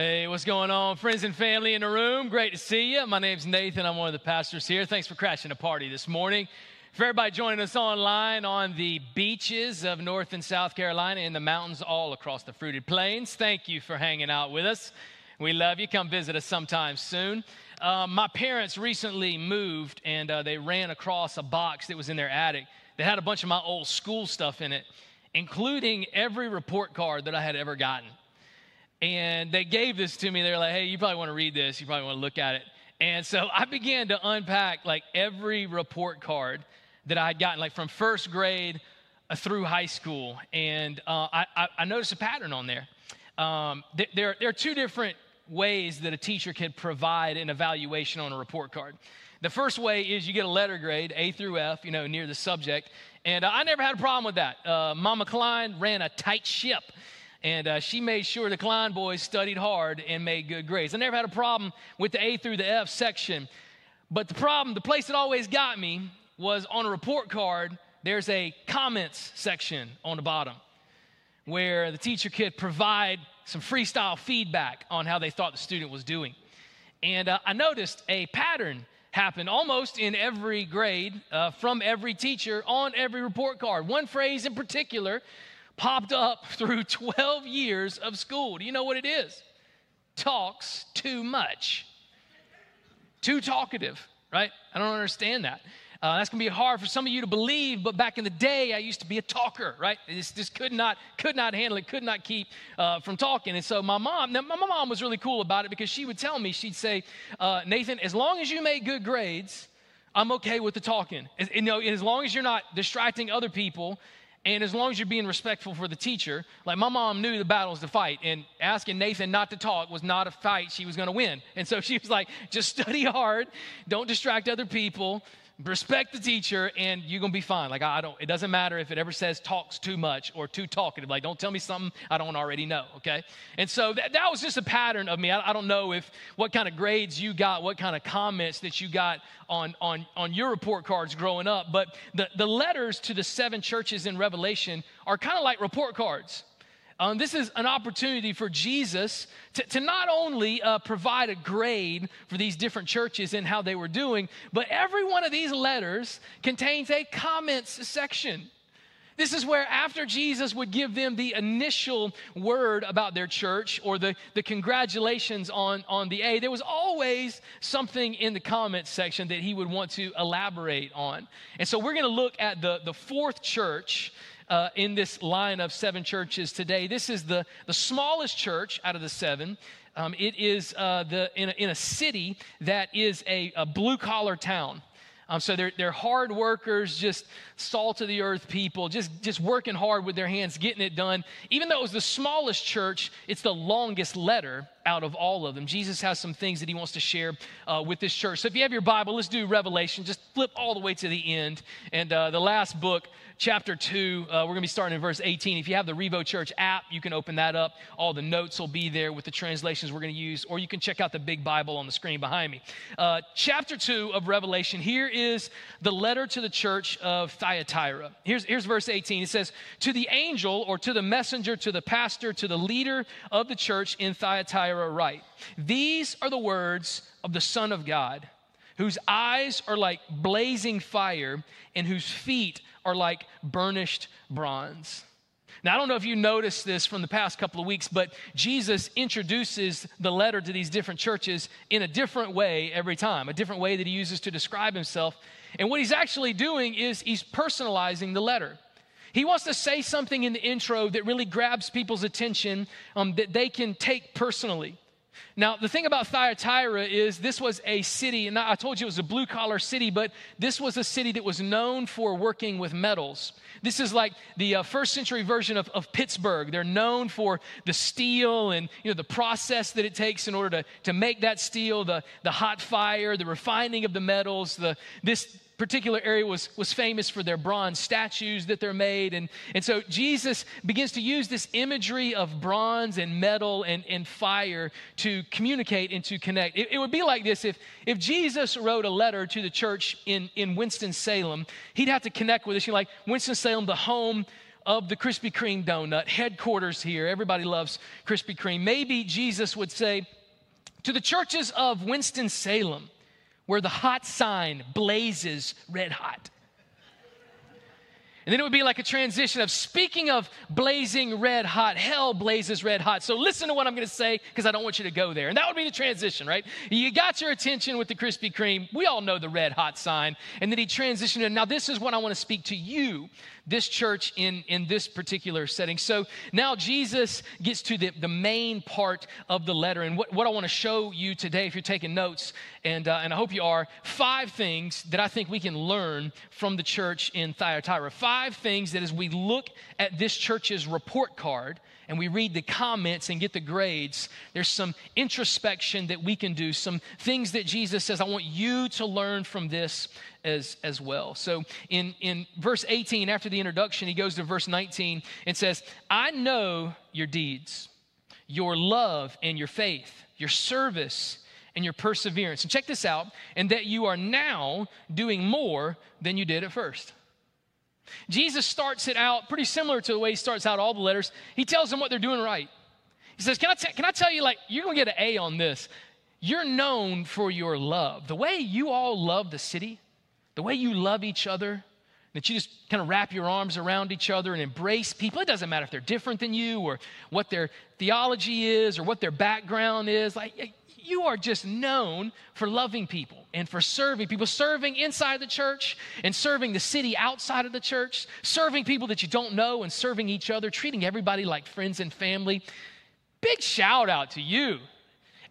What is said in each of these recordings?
Hey, what's going on, friends and family in the room? Great to see you. My name's Nathan. I'm one of the pastors here. Thanks for crashing a party this morning. For everybody joining us online on the beaches of North and South Carolina and the mountains all across the fruited plains, thank you for hanging out with us. We love you. Come visit us sometime soon. Uh, my parents recently moved and uh, they ran across a box that was in their attic that had a bunch of my old school stuff in it, including every report card that I had ever gotten. And they gave this to me. They were like, hey, you probably want to read this. You probably want to look at it. And so I began to unpack like every report card that I had gotten, like from first grade uh, through high school. And uh, I, I, noticed a pattern on there. Um, there. There are two different ways that a teacher can provide an evaluation on a report card. The first way is you get a letter grade, A through F, you know, near the subject. And uh, I never had a problem with that. Uh, Mama Klein ran a tight ship and uh, she made sure the Klein boys studied hard and made good grades. I never had a problem with the A through the F section. But the problem, the place that always got me was on a report card, there's a comments section on the bottom where the teacher could provide some freestyle feedback on how they thought the student was doing. And uh, I noticed a pattern happen almost in every grade uh, from every teacher on every report card. One phrase in particular popped up through 12 years of school. Do you know what it is? Talks too much. Too talkative, right? I don't understand that. Uh, that's going to be hard for some of you to believe, but back in the day, I used to be a talker, right? This just could not could not handle it, could not keep uh, from talking. And so my mom, now my mom was really cool about it because she would tell me, she'd say, uh, Nathan, as long as you make good grades, I'm okay with the talking. As, you know, as long as you're not distracting other people and as long as you're being respectful for the teacher, like my mom knew the battles to fight, and asking Nathan not to talk was not a fight she was going to win. And so she was like, just study hard, don't distract other people, respect the teacher and you're gonna be fine. Like i don't it doesn't matter if it ever says talks too much or too talkative. Like don't tell me something i don't already know okay? And so that, that was just a pattern of me. I, I don't know if what kind of grades you got what kind of comments that you got on on on your report cards growing up but the the letters to the seven churches in revelation are kind of like report cards um, this is an opportunity for Jesus to, to not only uh, provide a grade for these different churches and how they were doing, but every one of these letters contains a comments section. This is where, after Jesus would give them the initial word about their church or the, the congratulations on, on the A, there was always something in the comments section that he would want to elaborate on. And so we're going to look at the, the fourth church uh, in this line of seven churches today. This is the, the smallest church out of the seven. Um, it is uh, the, in, a, in a city that is a, a blue collar town. Um, so they're, they're hard workers, just salt of the earth people, just, just working hard with their hands, getting it done. Even though it was the smallest church, it's the longest letter out of all of them. Jesus has some things that he wants to share uh, with this church. So if you have your Bible, let's do Revelation. Just flip all the way to the end. And uh, the last book, chapter 2. Uh, we're going to be starting in verse 18. If you have the Revo Church app, you can open that up. All the notes will be there with the translations we're going to use, or you can check out the big Bible on the screen behind me. Uh, chapter 2 of Revelation. Here is the letter to the church of Thyatira. Here's, here's verse 18. It says, To the angel, or to the messenger, to the pastor, to the leader of the church in Thyatira, write, These are the words of the Son of God whose eyes are like blazing fire and whose feet are like burnished bronze. Now, I don't know if you noticed this from the past couple of weeks, but Jesus introduces the letter to these different churches in a different way every time, a different way that he uses to describe himself. And what he's actually doing is he's personalizing the letter. He wants to say something in the intro that really grabs people's attention um, that they can take personally. Now, the thing about Thyatira is this was a city, and I told you it was a blue collar city, but this was a city that was known for working with metals. This is like the uh, first century version of, of Pittsburgh. They're known for the steel and you know, the process that it takes in order to, to make that steel, the, the hot fire, the refining of the metals, the, this particular area was, was famous for their bronze statues that they're made. And, and so Jesus begins to use this imagery of bronze and metal and, and fire to communicate and to connect. It, it would be like this if, if Jesus wrote a letter to the church in, in Winston-Salem, he'd have to connect with us. You know, like Winston-Salem, the home of the Krispy Kreme donut, headquarters here. Everybody loves Krispy Kreme. Maybe Jesus would say, to the churches of Winston-Salem, where the hot sign blazes red hot. And then it would be like a transition of speaking of blazing red hot, hell blazes red hot. So listen to what I'm going to say because I don't want you to go there. And that would be the transition, right? You got your attention with the Krispy Kreme. We all know the red hot sign. And then he transitioned. And now this is what I want to speak to you this church in, in this particular setting. So now Jesus gets to the, the main part of the letter. And what, what I want to show you today, if you're taking notes, and, uh, and I hope you are, five things that I think we can learn from the church in Thyatira. Five things that as we look at this church's report card, and we read the comments and get the grades, there's some introspection that we can do, some things that Jesus says, I want you to learn from this as, as well. So in, in verse 18, after the introduction, he goes to verse 19 and says, I know your deeds, your love and your faith, your service and your perseverance. And check this out, and that you are now doing more than you did at first. Jesus starts it out pretty similar to the way he starts out all the letters. He tells them what they're doing right. He says, Can I, t- can I tell you, like, you're going to get an A on this. You're known for your love. The way you all love the city, the way you love each other, that you just kind of wrap your arms around each other and embrace people. It doesn't matter if they're different than you or what their theology is or what their background is. Like, you are just known for loving people and for serving people, serving inside the church and serving the city outside of the church, serving people that you don't know and serving each other, treating everybody like friends and family. Big shout out to you.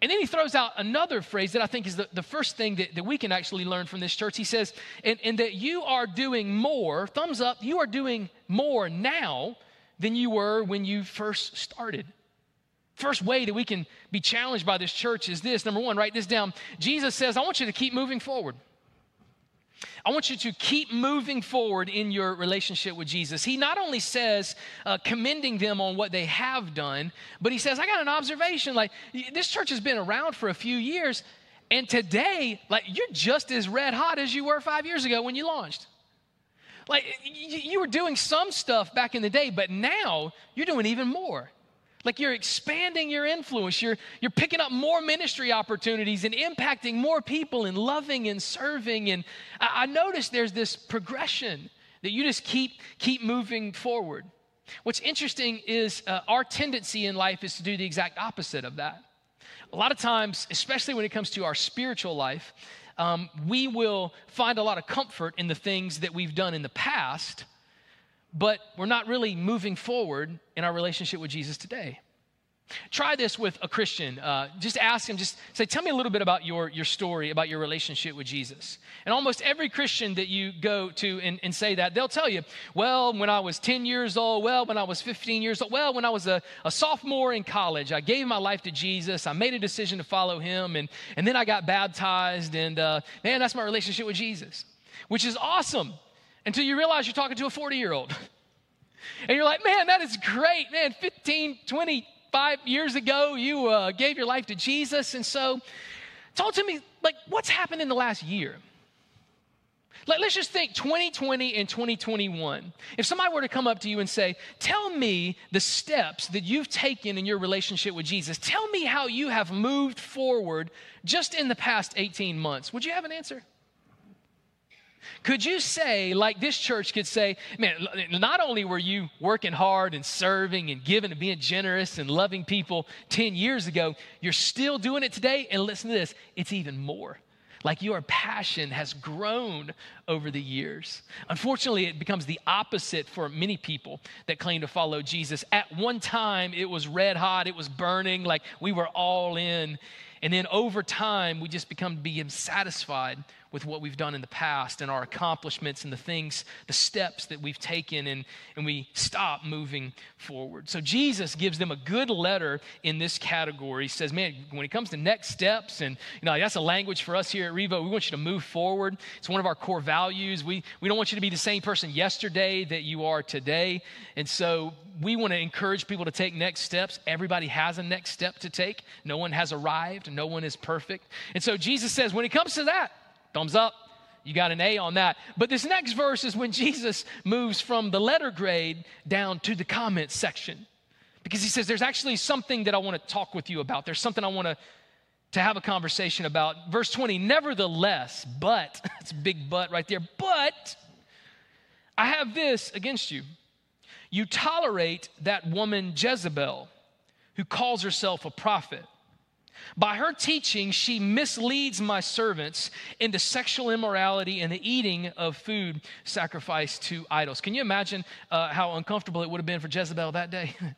And then he throws out another phrase that I think is the, the first thing that, that we can actually learn from this church. He says, and, and that you are doing more, thumbs up, you are doing more now than you were when you first started. First way that we can be challenged by this church is this. Number one, write this down. Jesus says, I want you to keep moving forward. I want you to keep moving forward in your relationship with Jesus. He not only says, uh, commending them on what they have done, but he says, I got an observation. Like, this church has been around for a few years, and today, like, you're just as red hot as you were five years ago when you launched. Like, you were doing some stuff back in the day, but now you're doing even more. Like you're expanding your influence. You're, you're picking up more ministry opportunities and impacting more people and loving and serving. And I, I notice there's this progression that you just keep, keep moving forward. What's interesting is uh, our tendency in life is to do the exact opposite of that. A lot of times, especially when it comes to our spiritual life, um, we will find a lot of comfort in the things that we've done in the past but we're not really moving forward in our relationship with Jesus today. Try this with a Christian. Uh, just ask him, just say, Tell me a little bit about your, your story, about your relationship with Jesus. And almost every Christian that you go to and, and say that, they'll tell you, Well, when I was 10 years old, well, when I was 15 years old, well, when I was a, a sophomore in college, I gave my life to Jesus. I made a decision to follow him, and, and then I got baptized, and uh, man, that's my relationship with Jesus, which is awesome until you realize you're talking to a 40 year old. And you're like, man, that is great. Man, 15, 25 years ago, you uh, gave your life to Jesus. And so, talk to me, like, what's happened in the last year? Like, let's just think 2020 and 2021. If somebody were to come up to you and say, Tell me the steps that you've taken in your relationship with Jesus, tell me how you have moved forward just in the past 18 months, would you have an answer? Could you say, like this church could say, man, not only were you working hard and serving and giving and being generous and loving people 10 years ago, you're still doing it today. And listen to this, it's even more. like your passion has grown over the years. Unfortunately, it becomes the opposite for many people that claim to follow Jesus. At one time, it was red hot, it was burning, like we were all in. And then over time, we just become being satisfied with what we've done in the past and our accomplishments and the things, the steps that we've taken, and, and we stop moving forward. So Jesus gives them a good letter in this category. He says, Man, when it comes to next steps, and you know, that's a language for us here at Revo, we want you to move forward. It's one of our core values. We, we don't want you to be the same person yesterday that you are today. And so we want to encourage people to take next steps. Everybody has a next step to take. No one has arrived, no one is perfect. And so Jesus says, when it comes to that, Thumbs up. You got an A on that. But this next verse is when Jesus moves from the letter grade down to the comment section. Because he says, There's actually something that I want to talk with you about. There's something I want to, to have a conversation about. Verse 20, nevertheless, but, it's a big but right there, but I have this against you. You tolerate that woman Jezebel, who calls herself a prophet. By her teaching, she misleads my servants into sexual immorality and the eating of food sacrificed to idols. Can you imagine uh, how uncomfortable it would have been for Jezebel that day?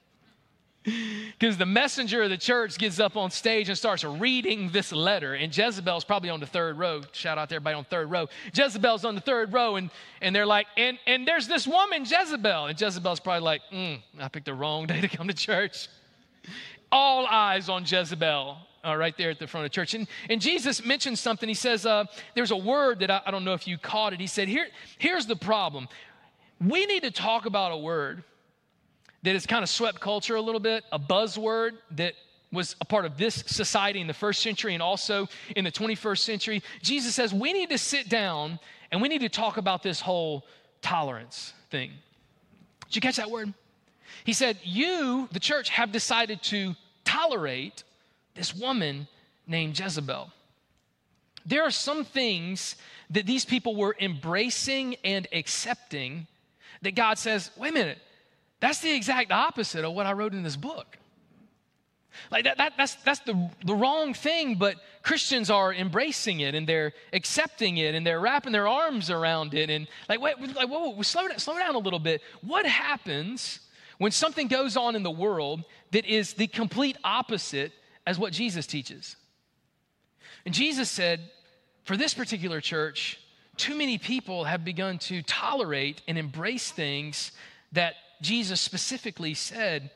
Because the messenger of the church gets up on stage and starts reading this letter, and Jezebel's probably on the third row. Shout out to everybody on third row. Jezebel's on the third row, and, and they're like, and, and there's this woman, Jezebel. And Jezebel's probably like, mm, I picked the wrong day to come to church. All eyes on Jezebel uh, right there at the front of church. And, and Jesus mentions something. He says, uh, There's a word that I, I don't know if you caught it. He said, Here, Here's the problem. We need to talk about a word that has kind of swept culture a little bit, a buzzword that was a part of this society in the first century and also in the 21st century. Jesus says, We need to sit down and we need to talk about this whole tolerance thing. Did you catch that word? He said, You, the church, have decided to tolerate this woman named Jezebel. There are some things that these people were embracing and accepting that God says, wait a minute, that's the exact opposite of what I wrote in this book. Like that, that, that's, that's the, the wrong thing, but Christians are embracing it and they're accepting it and they're wrapping their arms around it. And like, wait, like whoa, whoa, slow, down, slow down a little bit. What happens when something goes on in the world that is the complete opposite as what Jesus teaches. And Jesus said, for this particular church, too many people have begun to tolerate and embrace things that Jesus specifically said,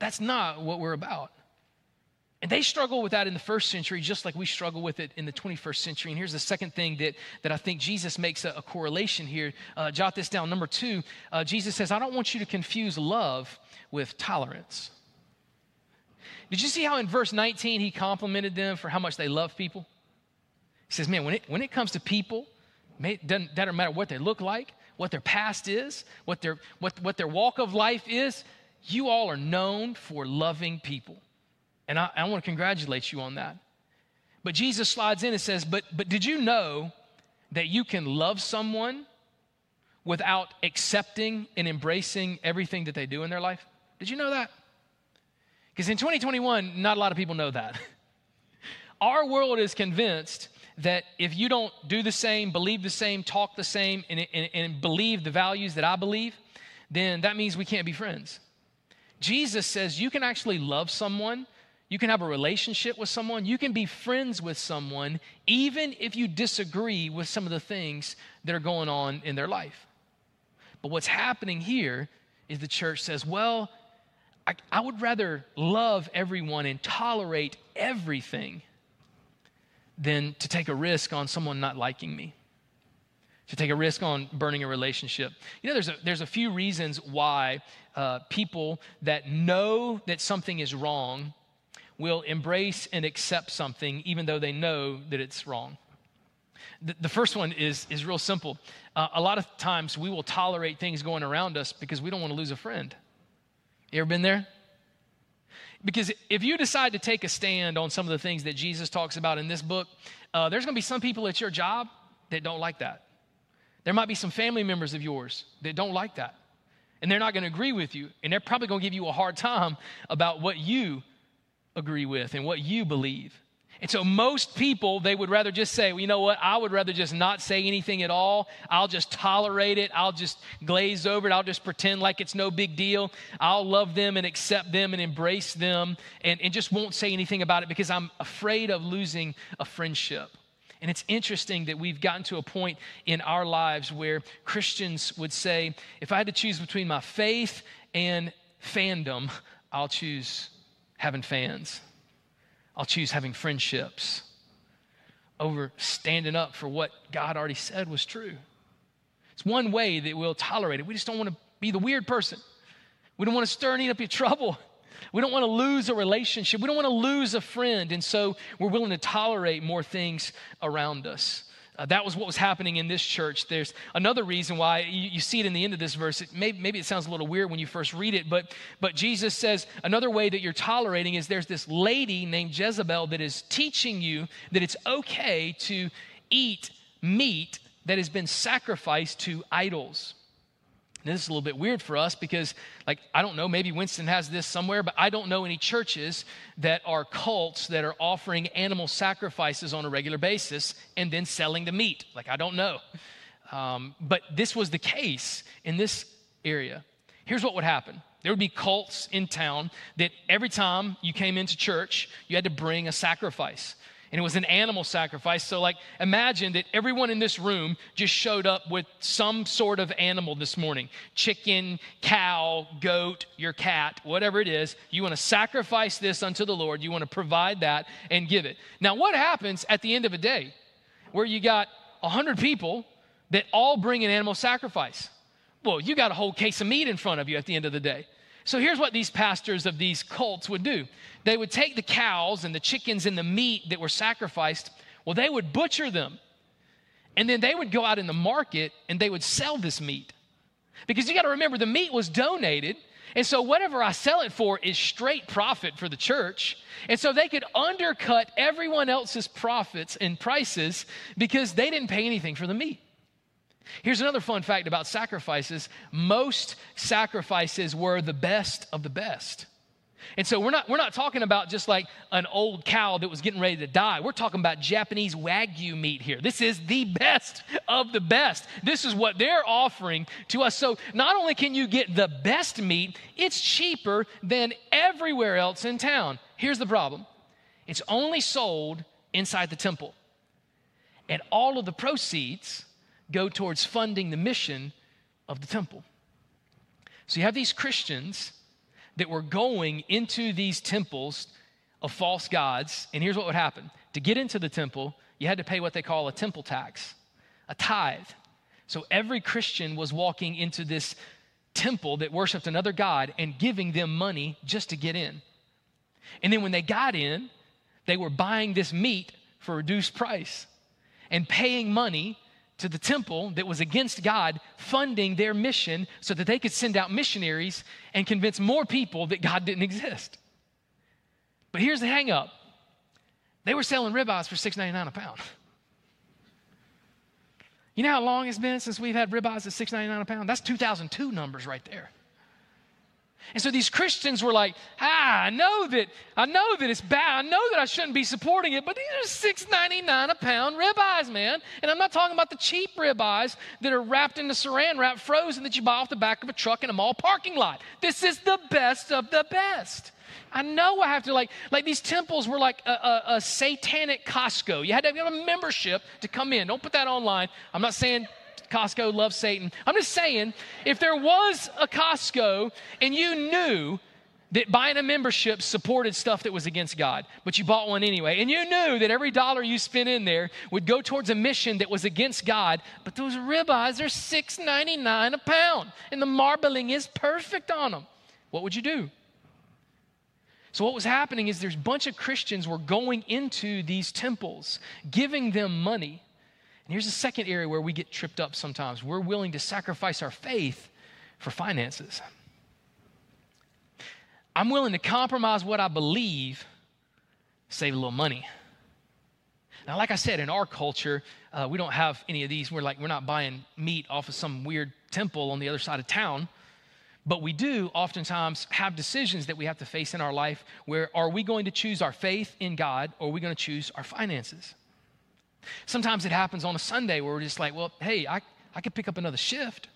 that's not what we're about. And they struggle with that in the first century, just like we struggle with it in the 21st century. And here's the second thing that, that I think Jesus makes a, a correlation here. Uh, jot this down. Number two, uh, Jesus says, I don't want you to confuse love with tolerance. Did you see how in verse 19 he complimented them for how much they love people? He says, Man, when it, when it comes to people, it doesn't, doesn't matter what they look like, what their past is, what their, what, what their walk of life is, you all are known for loving people. And I, I want to congratulate you on that. But Jesus slides in and says, but, but did you know that you can love someone without accepting and embracing everything that they do in their life? Did you know that? Because in 2021, not a lot of people know that. Our world is convinced that if you don't do the same, believe the same, talk the same, and, and, and, believe the values that I believe, then that means we can't be friends. Jesus says you can actually love someone, you can have a relationship with someone, you can be friends with someone, even if you disagree with some of the things that are going on in their life. But what's happening here is the church says, well, I, I would rather love everyone and tolerate everything than to take a risk on someone not liking me to take a risk on burning a relationship. You know, there's a, there's a few reasons why uh, people that know that something is wrong will embrace and accept something even though they know that it's wrong. The, first one is, is real simple. Uh, a lot of times we will tolerate things going around us because we don't want to lose a friend. You ever been there? Because if you decide to take a stand on some of the things that Jesus talks about in this book, uh, there's going to be some people at your job that don't like that. There might be some family members of yours that don't like that. And they're not going to agree with you. And they're probably going to give you a hard time about what you agree with and what you believe. And so most people, they would rather just say, well, you know what, I would rather just not say anything at all. I'll just tolerate it. I'll just glaze over it. I'll just pretend like it's no big deal. I'll love them and accept them and embrace them and, and just won't say anything about it because I'm afraid of losing a friendship. And it's interesting that we've gotten to a point in our lives where Christians would say, if I had to choose between my faith and fandom, I'll choose having fans. I'll choose having friendships over standing up for what God already said was true. It's one way that we'll tolerate it. We just don't want to be the weird person. We don't want to stir any up your trouble. We don't want to lose a relationship. We don't want to lose a friend. And so we're willing to tolerate more things around us. Uh, that was what was happening in this church. There's another reason why you, you see it in the end of this verse. It may, maybe it sounds a little weird when you first read it, but, but Jesus says another way that you're tolerating is there's this lady named Jezebel that is teaching you that it's okay to eat meat that has been sacrificed to idols. This is a little bit weird for us because, like, I don't know, maybe Winston has this somewhere, but I don't know any churches that are cults that are offering animal sacrifices on a regular basis and then selling the meat. Like, I don't know. Um, but this was the case in this area. Here's what would happen there would be cults in town that every time you came into church, you had to bring a sacrifice and it was an animal sacrifice. So, like, imagine that everyone in this room just showed up with some sort of animal this morning chicken, cow, goat, your cat, whatever it is. You want to sacrifice this unto the Lord. You want to provide that and give it. Now, what happens at the end of a day where you got 100 people that all bring an animal sacrifice? Well, you got a whole case of meat in front of you at the end of the day. So here's what these pastors of these cults would do they would take the cows and the chickens and the meat that were sacrificed, well, they would butcher them. And then they would go out in the market and they would sell this meat. Because you got to remember, the meat was donated. And so whatever I sell it for is straight profit for the church. And so they could undercut everyone else's profits and prices because they didn't pay anything for the meat. Here's another fun fact about sacrifices most sacrifices were the best of the best. And so we're not, we're not talking about just like an old cow that was getting ready to die. We're talking about Japanese Wagyu meat here. This is the best of the best. This is what they're offering to us. So not only can you get the best meat, it's cheaper than everywhere else in town. Here's the problem it's only sold inside the temple. And all of the proceeds go towards funding the mission of the temple. So you have these Christians that were going into these temples of false gods, and here's what would happen to get into the temple, you had to pay what they call a temple tax, a tithe. So every Christian was walking into this temple that worshiped another God and giving them money just to get in. And then when they got in, they were buying this meat for a reduced price and paying money to the temple that was against God, funding their mission so that they could send out missionaries and convince more people that God didn't exist. But here's the hang up they were selling ribeyes for $6.99 a pound. You know how long it's been since we've had ribeyes at $6.99 a pound? That's 2002 numbers right there. And so these Christians were like, ah, I know that, I know that it's bad. I know that I shouldn't be supporting it, but these are $6.99 a pound ribeyes, man. And I'm not talking about the cheap ribeyes that are wrapped in the saran wrap, frozen that you buy off the back of a truck in a mall parking lot. This is the best of the best. I know I have to like, like these temples were like a, a, a satanic Costco. You had to have a membership to come in. Don't put that online. I'm not saying Costco loves Satan. I'm just saying, if there was a Costco and you knew that buying a membership supported stuff that was against God, but you bought one anyway, and you knew that every dollar you spent in there would go towards a mission that was against God, but those ribeyes are $6.99 a pound, and the marbling is perfect on them. What would you do? So what was happening is there's a bunch of Christians were going into these temples, giving them money and here's the second area where we get tripped up sometimes we're willing to sacrifice our faith for finances. I'm willing to compromise what I believe, save a little money. Now, like I said, in our culture, uh, we don't have any of these. We're like, we're not buying meat off of some weird temple on the other side of town. But we do oftentimes have decisions that we have to face in our life where are we going to choose our faith in God or are we going to choose our finances? Sometimes it happens on a Sunday where we're just like, well, hey, I, I could pick up another shift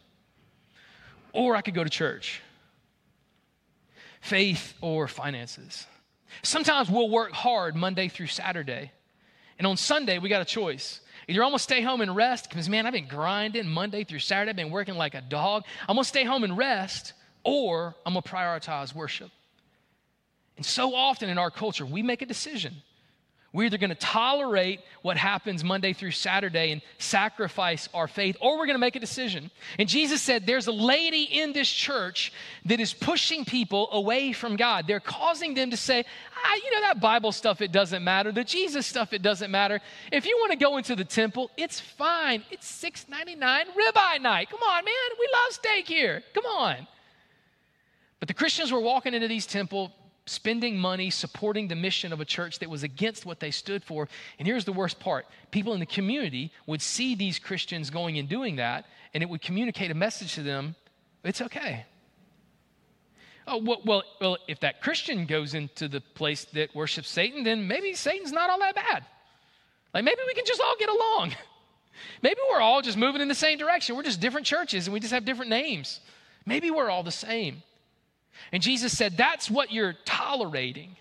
or I could go to church. Faith or finances. Sometimes we'll work hard Monday through Saturday. And on Sunday, we got a choice. Either I'm gonna stay home and rest, because man, I've been grinding Monday through Saturday, I've been working like a dog. I'm gonna stay home and rest, or I'm gonna prioritize worship. And so often in our culture, we make a decision. We're either going to tolerate what happens Monday through Saturday and sacrifice our faith, or we're going to make a decision. And Jesus said, There's a lady in this church that is pushing people away from God. They're causing them to say, ah, You know, that Bible stuff, it doesn't matter. The Jesus stuff, it doesn't matter. If you want to go into the temple, it's fine. It's $6.99 ribeye night. Come on, man. We love steak here. Come on. But the Christians were walking into these temple spending money supporting the mission of a church that was against what they stood for. And here's the worst part people in the community would see these Christians going and doing that, and it would communicate a message to them it's okay. Oh, well, well, well, if that Christian goes into the place that worships Satan, then maybe Satan's not all that bad. Like maybe we can just all get along. Maybe we're all just moving in the same direction. We're just different churches and we just have different names. Maybe we're all the same. And Jesus said, That's what you're tolerating.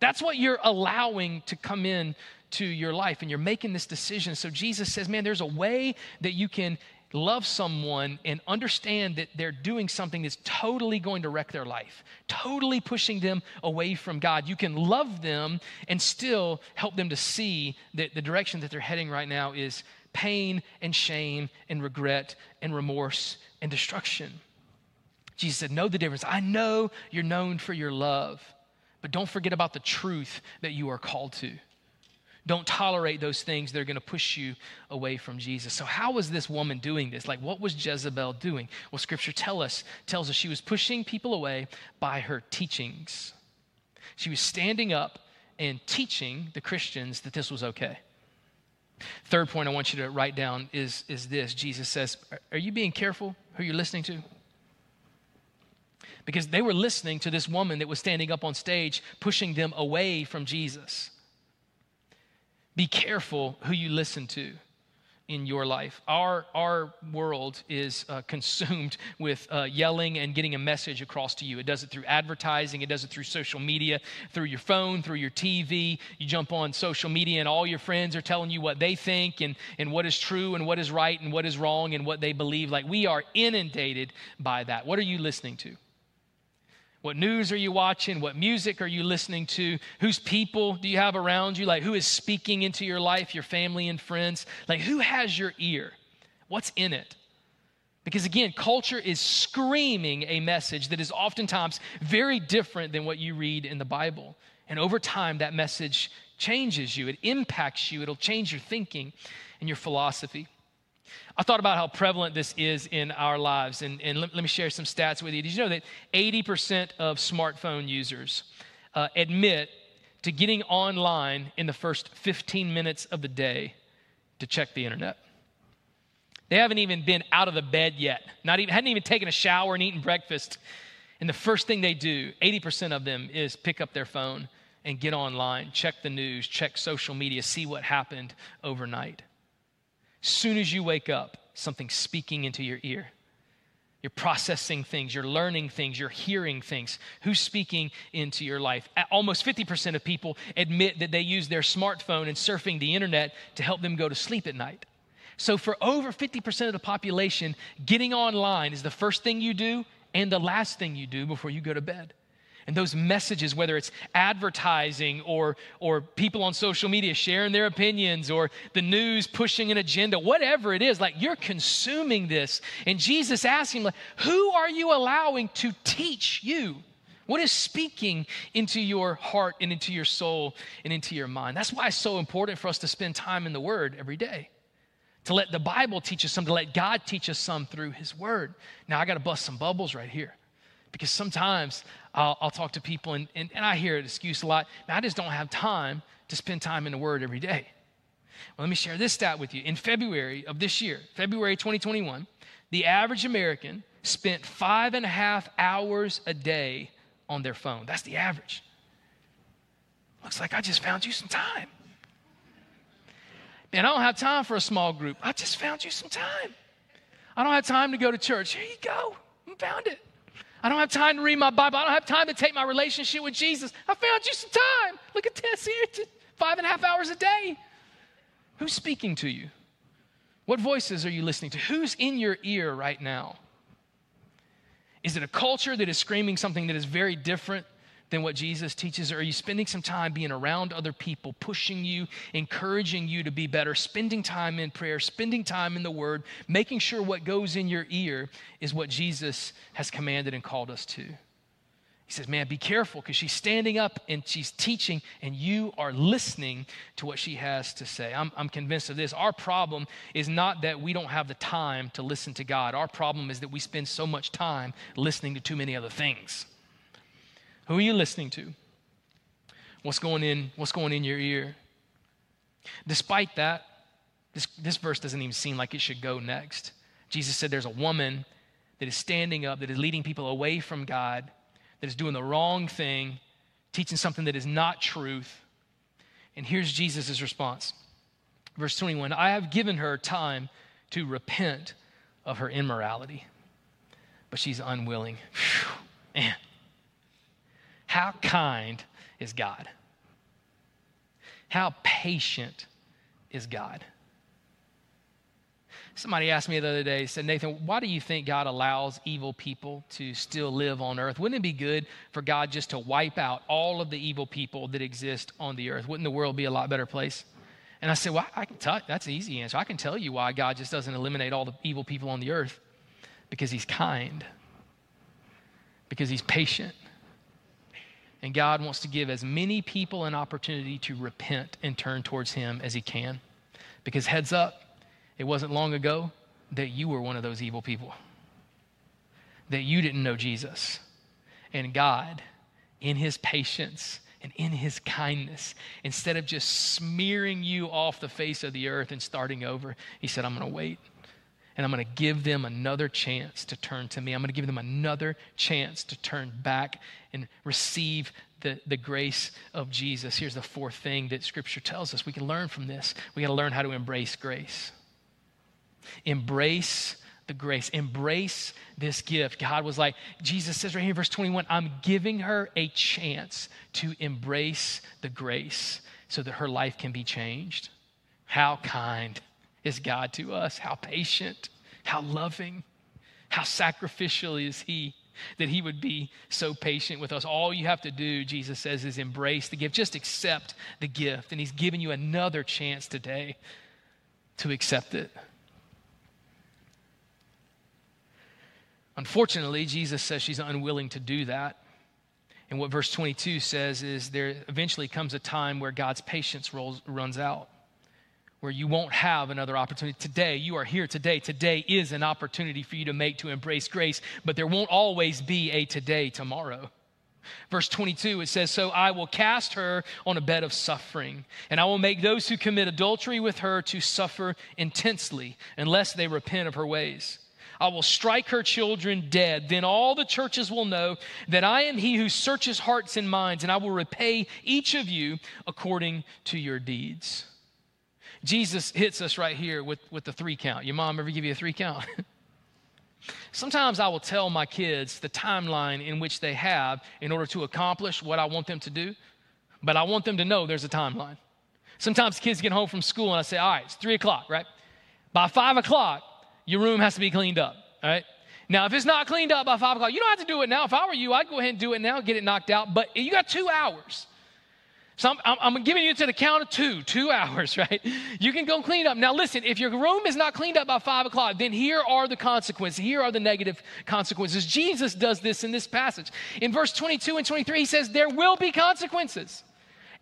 That's what you're allowing to come in to your life. And you're making this decision. So Jesus says, Man, there's a way that you can love someone and understand that they're doing something that's totally going to wreck their life, totally pushing them away from God. You can love them and still help them to see that the direction that they're heading right now is pain and shame and regret and remorse and destruction. Jesus said, Know the difference. I know you're known for your love, but don't forget about the truth that you are called to. Don't tolerate those things that are going to push you away from Jesus. So, how was this woman doing this? Like, what was Jezebel doing? Well, Scripture tell us, tells us she was pushing people away by her teachings. She was standing up and teaching the Christians that this was okay. Third point I want you to write down is, is this Jesus says, Are you being careful who you're listening to? Because they were listening to this woman that was standing up on stage pushing them away from Jesus. Be careful who you listen to in your life. Our, our world is uh, consumed with uh, yelling and getting a message across to you. It does it through advertising, it does it through social media, through your phone, through your TV. You jump on social media, and all your friends are telling you what they think and, and what is true and what is right and what is wrong and what they believe. Like we are inundated by that. What are you listening to? What news are you watching? What music are you listening to? Whose people do you have around you? Like, who is speaking into your life, your family and friends? Like, who has your ear? What's in it? Because again, culture is screaming a message that is oftentimes very different than what you read in the Bible. And over time, that message changes you, it impacts you, it'll change your thinking and your philosophy. I thought about how prevalent this is in our lives, and, and let, let, me share some stats with you. Did you know that 80% of smartphone users uh, admit to getting online in the first 15 minutes of the day to check the internet? They haven't even been out of the bed yet, not even, hadn't even taken a shower and eaten breakfast. And the first thing they do, 80% of them, is pick up their phone and get online, check the news, check social media, see what happened overnight. Soon as you wake up, something's speaking into your ear. You're processing things, you're learning things, you're hearing things. Who's speaking into your life? Almost 50% of people admit that they use their smartphone and surfing the internet to help them go to sleep at night. So, for over 50% of the population, getting online is the first thing you do and the last thing you do before you go to bed. And those messages, whether it's advertising or, or people on social media sharing their opinions or the news pushing an agenda, whatever it is, like you're consuming this. And Jesus asking, like, who are you allowing to teach you? What is speaking into your heart and into your soul and into your mind? That's why it's so important for us to spend time in the Word every day. To let the Bible teach us some, to let God teach us some through His Word. Now, I got to bust some bubbles right here because sometimes I'll, I'll talk to people and, and, and I hear an excuse a lot. I just don't have time to spend time in the Word every day. Well, let me share this stat with you. In February of this year, February 2021, the average American spent five and a half hours a day on their phone. That's the average. Looks like I just found you some time. Man, I don't have time for a small group. I just found you some time. I don't have time to go to church. Here you go. I found it. I don't have time to read my Bible. I don't have time to take my relationship with Jesus. I found you some time. Look at this here. Five and a half hours a day. Who's speaking to you? What voices are you listening to? Who's in your ear right now? Is it a culture that is screaming something that is very different than what Jesus teaches? Or are you spending some time being around other people, pushing you, encouraging you to be better, spending time in prayer, spending time in the Word, making sure what goes in your ear is what Jesus has commanded and called us to? He says, Man, be careful because she's standing up and she's teaching, and you are listening to what she has to say. I'm, I'm convinced of this. Our problem is not that we don't have the time to listen to God, our problem is that we spend so much time listening to too many other things. Who are you listening to? What's going in, what's going in your ear? Despite that, this, this verse doesn't even seem like it should go next. Jesus said there's a woman that is standing up, that is leading people away from God that is doing the wrong thing, teaching something that is not truth. And here's Jesus' response. Verse 21 I have given her time to repent of her immorality, but she's unwilling. Whew, man, how kind is God? How patient is God? Somebody asked me the other day, said, Nathan, why do you think God allows evil people to still live on earth? Wouldn't it be good for God just to wipe out all of the evil people that exist on the earth? Wouldn't the world be a lot better place? And I said, Well, I can tell that's an easy answer. I can tell you why God just doesn't eliminate all the evil people on the earth. Because he's kind. Because he's patient. And God wants to give as many people an opportunity to repent and turn towards him as he can. Because heads up, it wasn't long ago that you were one of those evil people, that you didn't know Jesus. And God, in His patience and in His kindness, instead of just smearing you off the face of the earth and starting over, He said, I'm going to wait. And I'm going to give them another chance to turn to me. I'm going to give them another chance to turn back and receive the, the grace of Jesus. Here's the fourth thing that Scripture tells us we can learn from this. We got to learn how to embrace grace. Embrace the grace. Embrace this gift. God was like, Jesus says right here in verse 21, I'm giving her a chance to embrace the grace so that her life can be changed. How kind is God to us? How patient, how loving, how sacrificial is He that He would be so patient with us. All you have to do, Jesus says, is embrace the gift. Just accept the gift. And He's giving you another chance today to accept it. Unfortunately, Jesus says she's unwilling to do that. And what verse 22 says is there eventually comes a time where God's patience rolls, runs out, where you won't have another opportunity. Today, you are here today. Today is an opportunity for you to make to embrace grace, but there won't always be a today tomorrow. Verse 22, it says, So I will cast her on a bed of suffering, and I will make those who commit adultery with her to suffer intensely, unless they repent of her ways. I will strike her children dead. Then all the churches will know that I am he who searches hearts and minds, and I will repay each of you according to your deeds. Jesus hits us right here with, with the three count. Your mom ever give you a three count? Sometimes I will tell my kids the timeline in which they have in order to accomplish what I want them to do, but I want them to know there's a timeline. Sometimes kids get home from school and I say, All right, it's three o'clock, right? By five o'clock, your room has to be cleaned up, all right? Now, if it's not cleaned up by five o'clock, you don't have to do it now. If I were you, I'd go ahead and do it now, get it knocked out. But you got two hours. So I'm, I'm, giving you to the count of two, two hours, right? You can go clean up. Now, listen, if your room is not cleaned up by five o'clock, then here are the consequences. Here are the negative consequences. Jesus does this in this passage. In verse 22 and 23, he says, There will be consequences.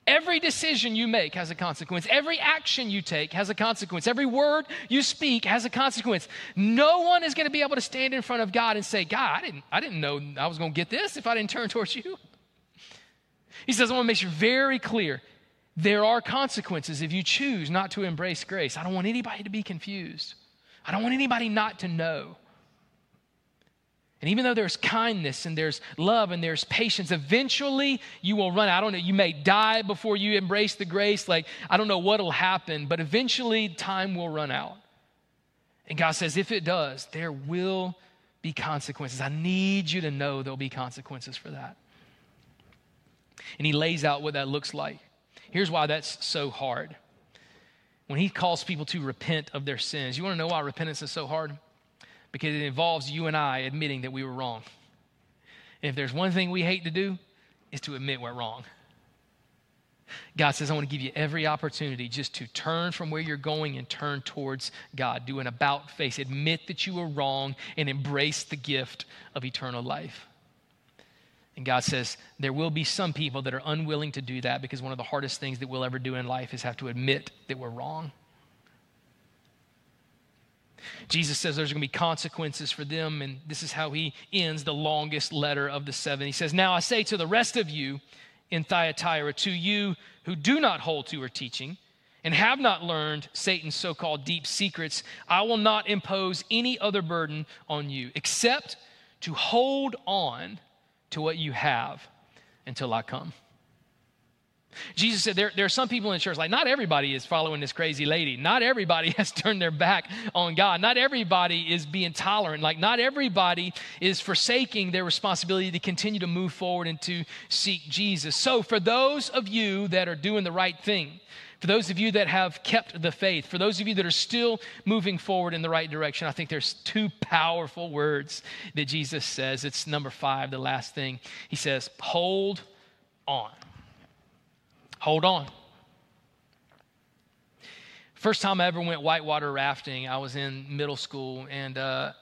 Every decision you make has a consequence. Every action you take has a consequence. Every word you speak has a consequence. No one is going to be able to stand in front of God and say, God, I didn't, I didn't know I was going to get this if I didn't turn towards you. He says, I want to make sure very clear there are consequences if you choose not to embrace grace. I don't want anybody to be confused. I don't want anybody not to know. And even though there's kindness and there's love and there's patience, eventually you will run. Out. I don't know, you may die before you embrace the grace. Like, I don't know what'll happen, but eventually time will run out. And God says, if it does, there will be consequences. I need you to know there'll be consequences for that. And He lays out what that looks like. Here's why that's so hard. When He calls people to repent of their sins, you want to know why repentance is so hard? because it involves you and I admitting that we were wrong. And if there's one thing we hate to do, is to admit we're wrong. God says, I want to give you every opportunity just to turn from where you're going and turn towards God. Do an about face. Admit that you were wrong and embrace the gift of eternal life. And God says, there will be some people that are unwilling to do that because one of the hardest things that we'll ever do in life is have to admit that we're wrong. Jesus says there's going to be consequences for them, and this is how he ends the longest letter of the seven. He says, Now I say to the rest of you in Thyatira, to you who do not hold to her teaching, and have not learned Satan's so called deep secrets, I will not impose any other burden on you except to hold on to what you have until I come. Jesus said there, there are some people in the church, like not everybody is following this crazy lady. Not everybody has turned their back on God. Not everybody is being tolerant. Like not everybody is forsaking their responsibility to continue to move forward and to seek Jesus. So for those of you that are doing the right thing, for those of you that have kept the faith, for those of you that are still moving forward in the right direction, I think there's two powerful words that Jesus says. It's number five, the last thing. He says, hold on. Hold on. First time I ever went whitewater rafting, I was in middle school, and uh,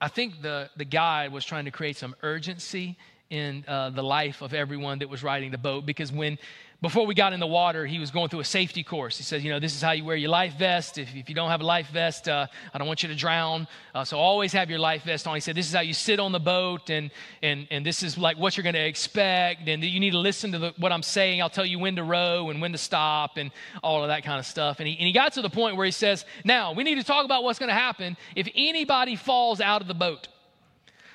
I think the, the guide was trying to create some urgency in uh, the life of everyone that was riding the boat because when before we got in the water, he was going through a safety course. He says, You know, this is how you wear your life vest. If, if you don't have a life vest, uh, I don't want you to drown. Uh, so always have your life vest on. He said, This is how you sit on the boat, and, and, and this is like what you're going to expect. And you need to listen to the, what I'm saying. I'll tell you when to row and when to stop and all of that kind of stuff. And he, and he got to the point where he says, Now, we need to talk about what's going to happen if anybody falls out of the boat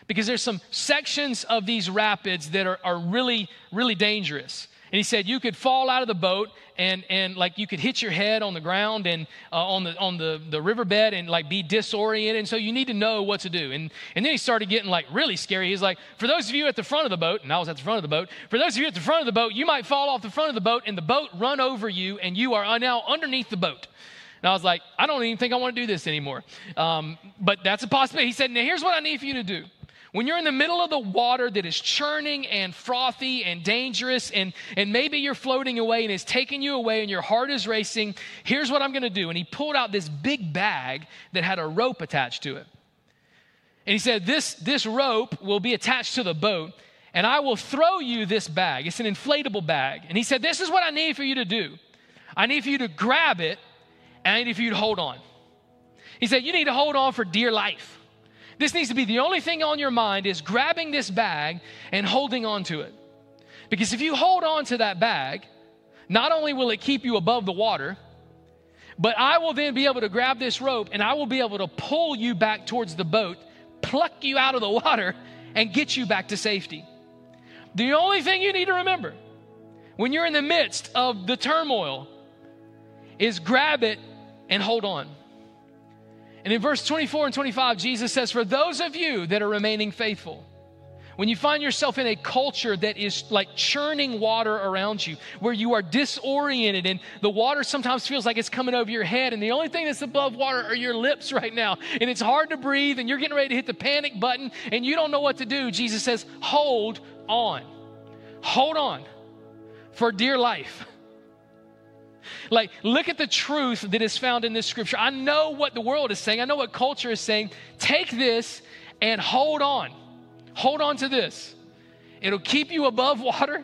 because there's some sections of these rapids that are, are really, really dangerous. And he said you could fall out of the boat and, and like you could hit your head on the ground and uh, on, the, on the, the riverbed and like be disoriented. And so you need to know what to do. And, and then he started getting like really scary. He's like, for those of you at the front of the boat, and I was at the front of the boat, for those of you at the front of the boat, you might fall off the front of the boat and the boat run over you and you are now underneath the boat. And I was like, I don't even think I want to do this anymore. Um, but that's a possibility. He said, Now here's what I need for you to do. When you're in the middle of the water that is churning and frothy and dangerous, and, and maybe you're floating away and it's taking you away and your heart is racing, here's what I'm going to do. And he pulled out this big bag that had a rope attached to it. And he said, This, this rope will be attached to the boat, and I will throw you this bag. It's an inflatable bag. And he said, This is what I need for you to do. I need for you to grab it, and I need for you to hold on. He said, You need to hold on for dear life. This needs to be the only thing on your mind is grabbing this bag and holding on to it. Because if you hold on to that bag, not only will it keep you above the water, but I will then be able to grab this rope and I will be able to pull you back towards the boat, pluck you out of the water, and get you back to safety. The only thing you need to remember when you're in the midst of the turmoil is grab it and hold on. And in verse 24 and 25, Jesus says, For those of you that are remaining faithful, when you find yourself in a culture that is like churning water around you, where you are disoriented and the water sometimes feels like it's coming over your head, and the only thing that's above water are your lips right now, and it's hard to breathe, and you're getting ready to hit the panic button, and you don't know what to do, Jesus says, Hold on. Hold on for dear life. Like, look at the truth that is found in this scripture. I know what the world is saying, I know what culture is saying. Take this and hold on. Hold on to this. It'll keep you above water,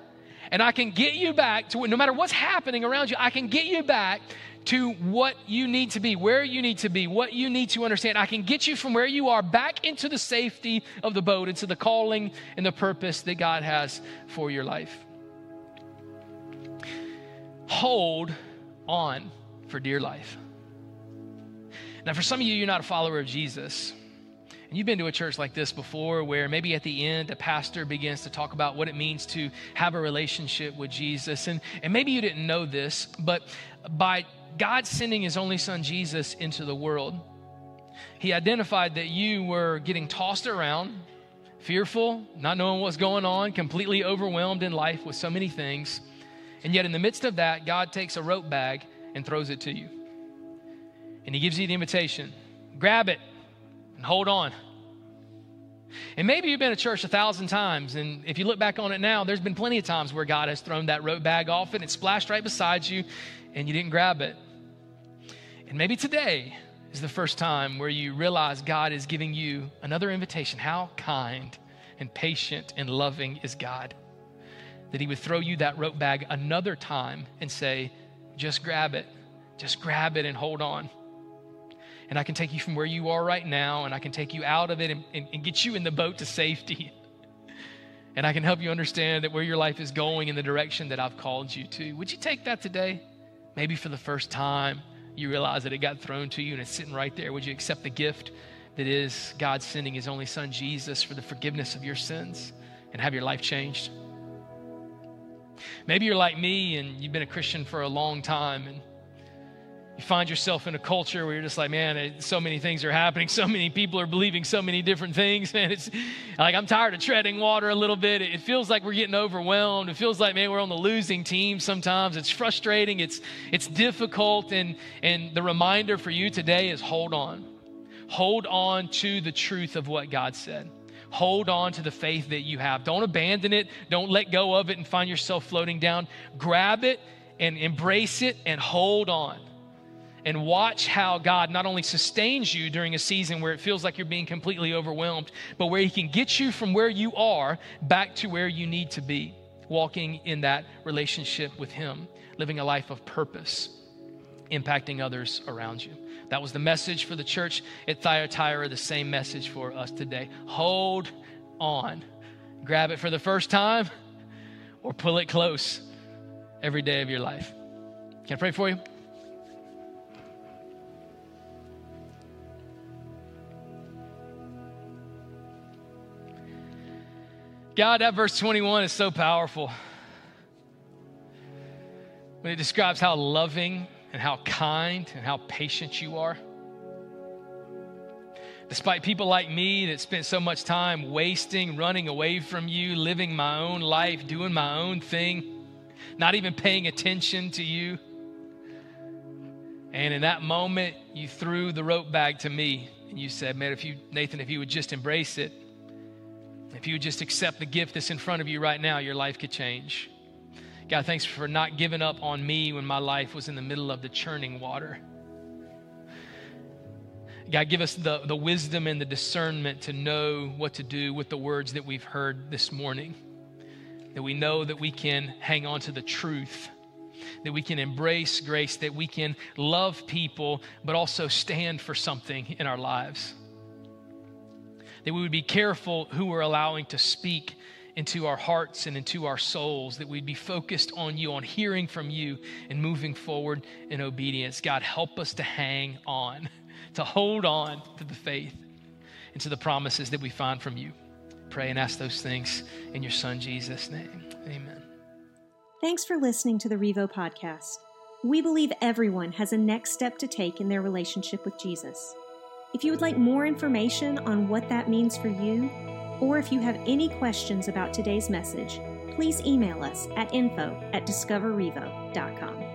and I can get you back to no matter what's happening around you, I can get you back to what you need to be, where you need to be, what you need to understand. I can get you from where you are back into the safety of the boat, into the calling and the purpose that God has for your life. Hold on for dear life. Now, for some of you, you're not a follower of Jesus. And you've been to a church like this before where maybe at the end a pastor begins to talk about what it means to have a relationship with Jesus. And, and maybe you didn't know this, but by God sending his only son Jesus into the world, he identified that you were getting tossed around, fearful, not knowing what's going on, completely overwhelmed in life with so many things. And yet, in the midst of that, God takes a rope bag and throws it to you. And he gives you the invitation grab it and hold on. And maybe you've been to church a thousand times, and if you look back on it now, there's been plenty of times where God has thrown that rope bag off and it splashed right beside you, and you didn't grab it. And maybe today is the first time where you realize God is giving you another invitation. How kind and patient and loving is God that He would throw you that rope bag another time and say, just grab it, just grab it and hold on and I can take you from where you are right now, and I can take you out of it and, and, and get you in the boat to safety. and I can help you understand that where your life is going in the direction that I've called you to. Would you take that today? Maybe for the first time, you realize that it got thrown to you and it's sitting right there. Would you accept the gift that is God sending His only Son, Jesus, for the forgiveness of your sins and have your life changed? Maybe you're like me and you've been a Christian for a long time and you find yourself in a culture where you're just like, man, so many things are happening. So many people are believing so many different things. And it's like, I'm tired of treading water a little bit. It feels like we're getting overwhelmed. It feels like, man, we're on the losing team sometimes. It's frustrating. It's, it's difficult. And, and the reminder for you today is hold on. Hold on to the truth of what God said. Hold on to the faith that you have. Don't abandon it. Don't let go of it and find yourself floating down. Grab it and embrace it and hold on and watch how God not only sustains you during a season where it feels like you're being completely overwhelmed, but where He can get you from where you are back to where you need to be, walking in that relationship with Him, living a life of purpose, impacting others around you. That was the message for the church at Thyatira, the same message for us today. Hold on. Grab it for the first time or pull it close every day of your life. Can I pray for you? God, that verse 21 is so powerful. When it describes how loving and how kind and how patient you are. Despite people like me that spent so much time wasting, running away from you, living my own life, doing my own thing, not even paying attention to you. And in that moment, you threw the rope bag to me and you said, Man, if you, Nathan, if you would just embrace it, if you would just accept the gift that's in front of you right now, your life could change. God, thanks for not giving up on me when my life was in the middle of the churning water. God, give us the, the wisdom and the discernment to know what to do with the words that we've heard this morning. That we know that we can hang on to the truth, that we can embrace grace, that we can love people, but also stand for something in our lives that we would be careful who we're allowing to speak into our hearts and into our souls, that we'd be focused on you, on hearing from you and moving forward in obedience. God, help us to hang on, to hold on to the faith and to the promises that we find from you. Pray and ask those things in your Son, Jesus' name. Amen. Thanks for listening to the Revo podcast. We believe everyone has a next step to take in their relationship with Jesus. If you would like more information on what that means for you, or if you have any questions about today's message, please email us at info at discoverrevo.com.